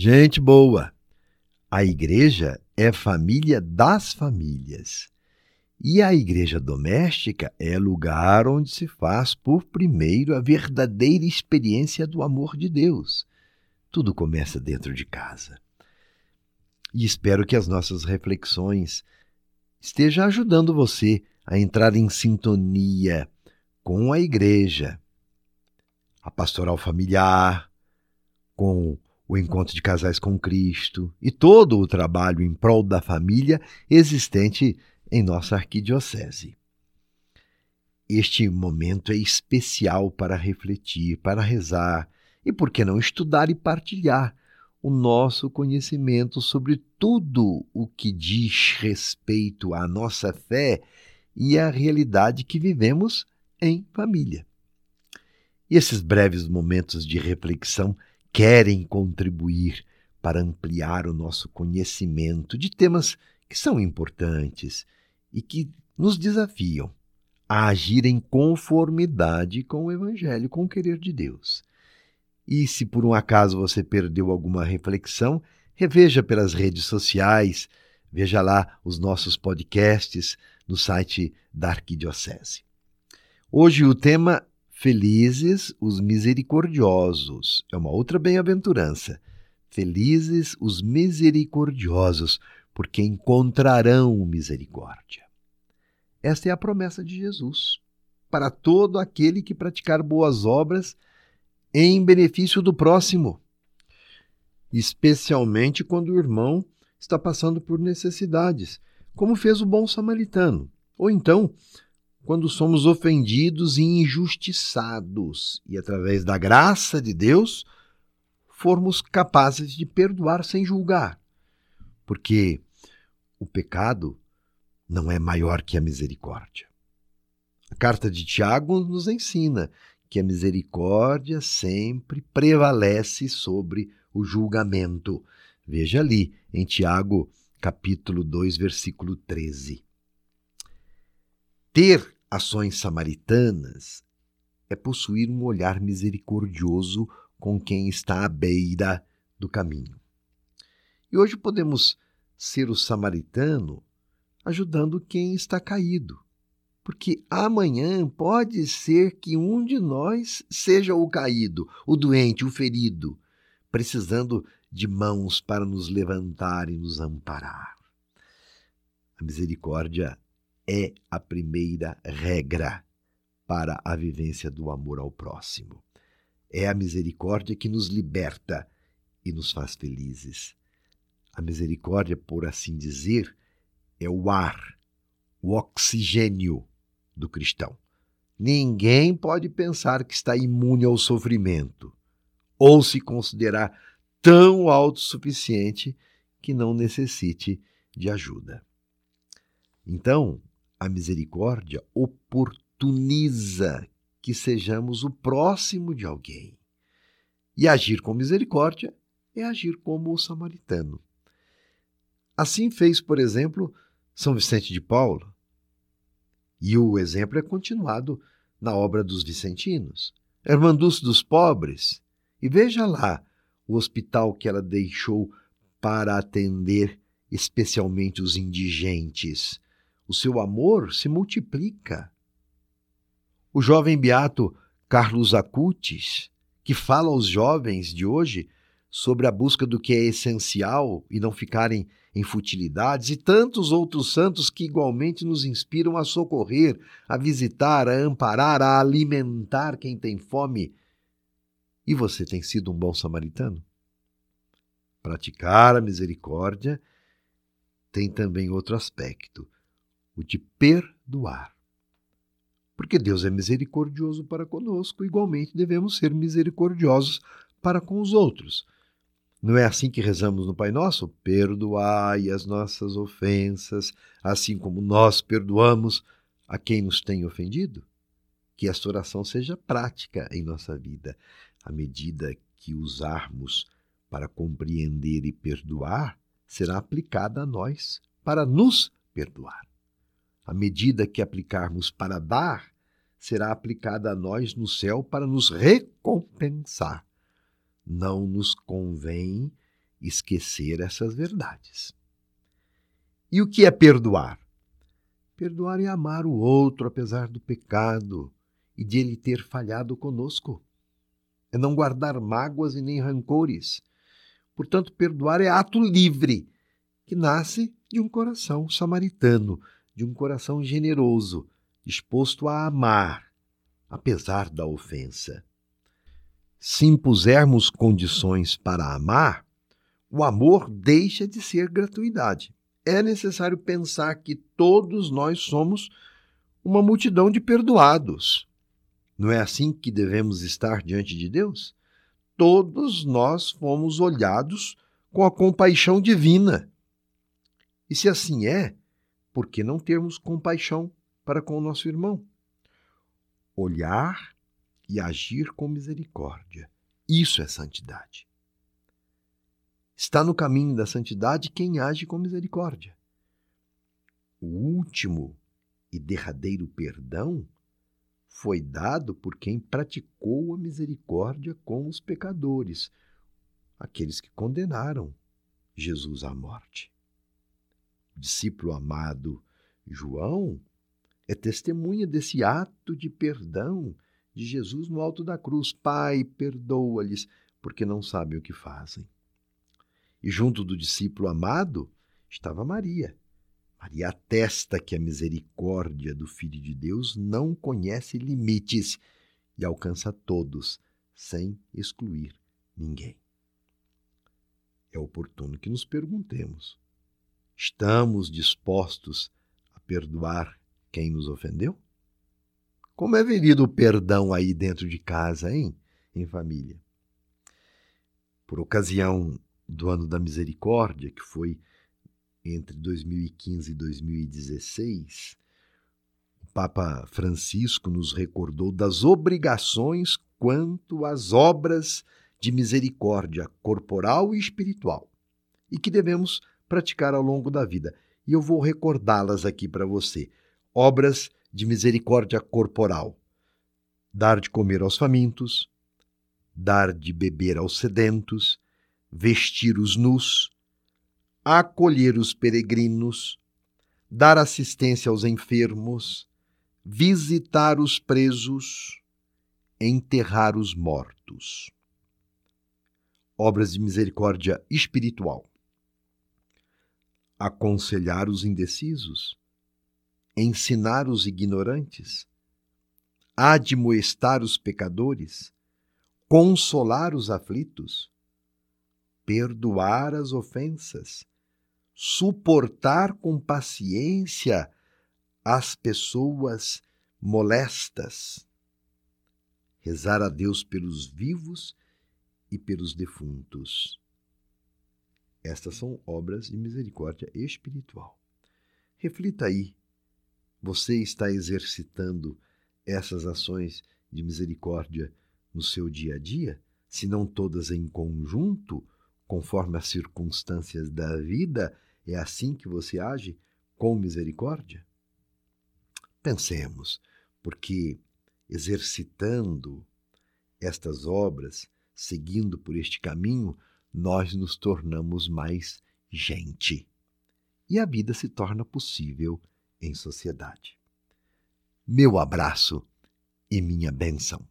Gente boa, a igreja é família das famílias. E a igreja doméstica é lugar onde se faz por primeiro a verdadeira experiência do amor de Deus. Tudo começa dentro de casa. E espero que as nossas reflexões estejam ajudando você a entrar em sintonia com a igreja, a pastoral familiar, com o encontro de casais com Cristo e todo o trabalho em prol da família existente em nossa arquidiocese. Este momento é especial para refletir, para rezar e, por que não, estudar e partilhar o nosso conhecimento sobre tudo o que diz respeito à nossa fé e à realidade que vivemos em família. E esses breves momentos de reflexão querem contribuir para ampliar o nosso conhecimento de temas que são importantes e que nos desafiam a agir em conformidade com o Evangelho, com o querer de Deus. E se por um acaso você perdeu alguma reflexão, reveja pelas redes sociais, veja lá os nossos podcasts no site da Arquidiocese. Hoje o tema Felizes os misericordiosos. É uma outra bem-aventurança. Felizes os misericordiosos, porque encontrarão misericórdia. Esta é a promessa de Jesus para todo aquele que praticar boas obras em benefício do próximo, especialmente quando o irmão está passando por necessidades, como fez o bom samaritano, ou então quando somos ofendidos e injustiçados e, através da graça de Deus, formos capazes de perdoar sem julgar. Porque o pecado não é maior que a misericórdia. A carta de Tiago nos ensina que a misericórdia sempre prevalece sobre o julgamento. Veja ali em Tiago, capítulo 2, versículo 13. Ter ações samaritanas é possuir um olhar misericordioso com quem está à beira do caminho. E hoje podemos ser o samaritano ajudando quem está caído, porque amanhã pode ser que um de nós seja o caído, o doente, o ferido, precisando de mãos para nos levantar e nos amparar. A misericórdia é a primeira regra para a vivência do amor ao próximo. É a misericórdia que nos liberta e nos faz felizes. A misericórdia, por assim dizer, é o ar, o oxigênio do cristão. Ninguém pode pensar que está imune ao sofrimento ou se considerar tão autossuficiente que não necessite de ajuda. Então, a misericórdia oportuniza que sejamos o próximo de alguém. E agir com misericórdia é agir como o samaritano. Assim fez, por exemplo, São Vicente de Paulo. E o exemplo é continuado na obra dos vicentinos. Irmanduz dos pobres. E veja lá o hospital que ela deixou para atender especialmente os indigentes o seu amor se multiplica. O jovem beato Carlos Acutis, que fala aos jovens de hoje sobre a busca do que é essencial e não ficarem em futilidades, e tantos outros santos que igualmente nos inspiram a socorrer, a visitar, a amparar, a alimentar quem tem fome. E você tem sido um bom samaritano? Praticar a misericórdia tem também outro aspecto o de perdoar. Porque Deus é misericordioso para conosco, igualmente devemos ser misericordiosos para com os outros. Não é assim que rezamos no Pai Nosso? Perdoai as nossas ofensas, assim como nós perdoamos a quem nos tem ofendido? Que esta oração seja prática em nossa vida. À medida que usarmos para compreender e perdoar, será aplicada a nós para nos perdoar. A medida que aplicarmos para dar, será aplicada a nós no céu para nos recompensar. Não nos convém esquecer essas verdades. E o que é perdoar? Perdoar é amar o outro apesar do pecado e de ele ter falhado conosco. É não guardar mágoas e nem rancores. Portanto, perdoar é ato livre, que nasce de um coração samaritano, de um coração generoso, disposto a amar, apesar da ofensa. Se impusermos condições para amar, o amor deixa de ser gratuidade. É necessário pensar que todos nós somos uma multidão de perdoados. Não é assim que devemos estar diante de Deus? Todos nós fomos olhados com a compaixão divina. E se assim é, por que não termos compaixão para com o nosso irmão? Olhar e agir com misericórdia. Isso é santidade. Está no caminho da santidade quem age com misericórdia. O último e derradeiro perdão foi dado por quem praticou a misericórdia com os pecadores, aqueles que condenaram Jesus à morte. Discípulo amado João é testemunha desse ato de perdão de Jesus no alto da cruz. Pai, perdoa-lhes, porque não sabem o que fazem. E junto do discípulo amado estava Maria. Maria atesta que a misericórdia do Filho de Deus não conhece limites e alcança todos, sem excluir ninguém. É oportuno que nos perguntemos: estamos dispostos a perdoar quem nos ofendeu? Como é vivido o perdão aí dentro de casa, hein? Em família. Por ocasião do Ano da Misericórdia, que foi entre 2015 e 2016, o Papa Francisco nos recordou das obrigações quanto às obras de misericórdia corporal e espiritual e que devemos praticar ao longo da vida. E eu vou recordá-las aqui para você. Obras de misericórdia corporal. Dar de comer aos famintos, dar de beber aos sedentos, vestir os nus, acolher os peregrinos, dar assistência aos enfermos, visitar os presos, enterrar os mortos. Obras de misericórdia espiritual. Aconselhar os indecisos, ensinar os ignorantes, admoestar os pecadores, consolar os aflitos, perdoar as ofensas, suportar com paciência as pessoas molestas, rezar a Deus pelos vivos e pelos defuntos. Estas são obras de misericórdia espiritual. Reflita aí você está exercitando essas ações de misericórdia no seu dia a dia? Se não todas em conjunto, conforme as circunstâncias da vida, é assim que você age com misericórdia? Pensemos, porque exercitando estas obras, seguindo por este caminho, nós nos tornamos mais gente. E a vida se torna possível em sociedade. Meu abraço e minha bênção.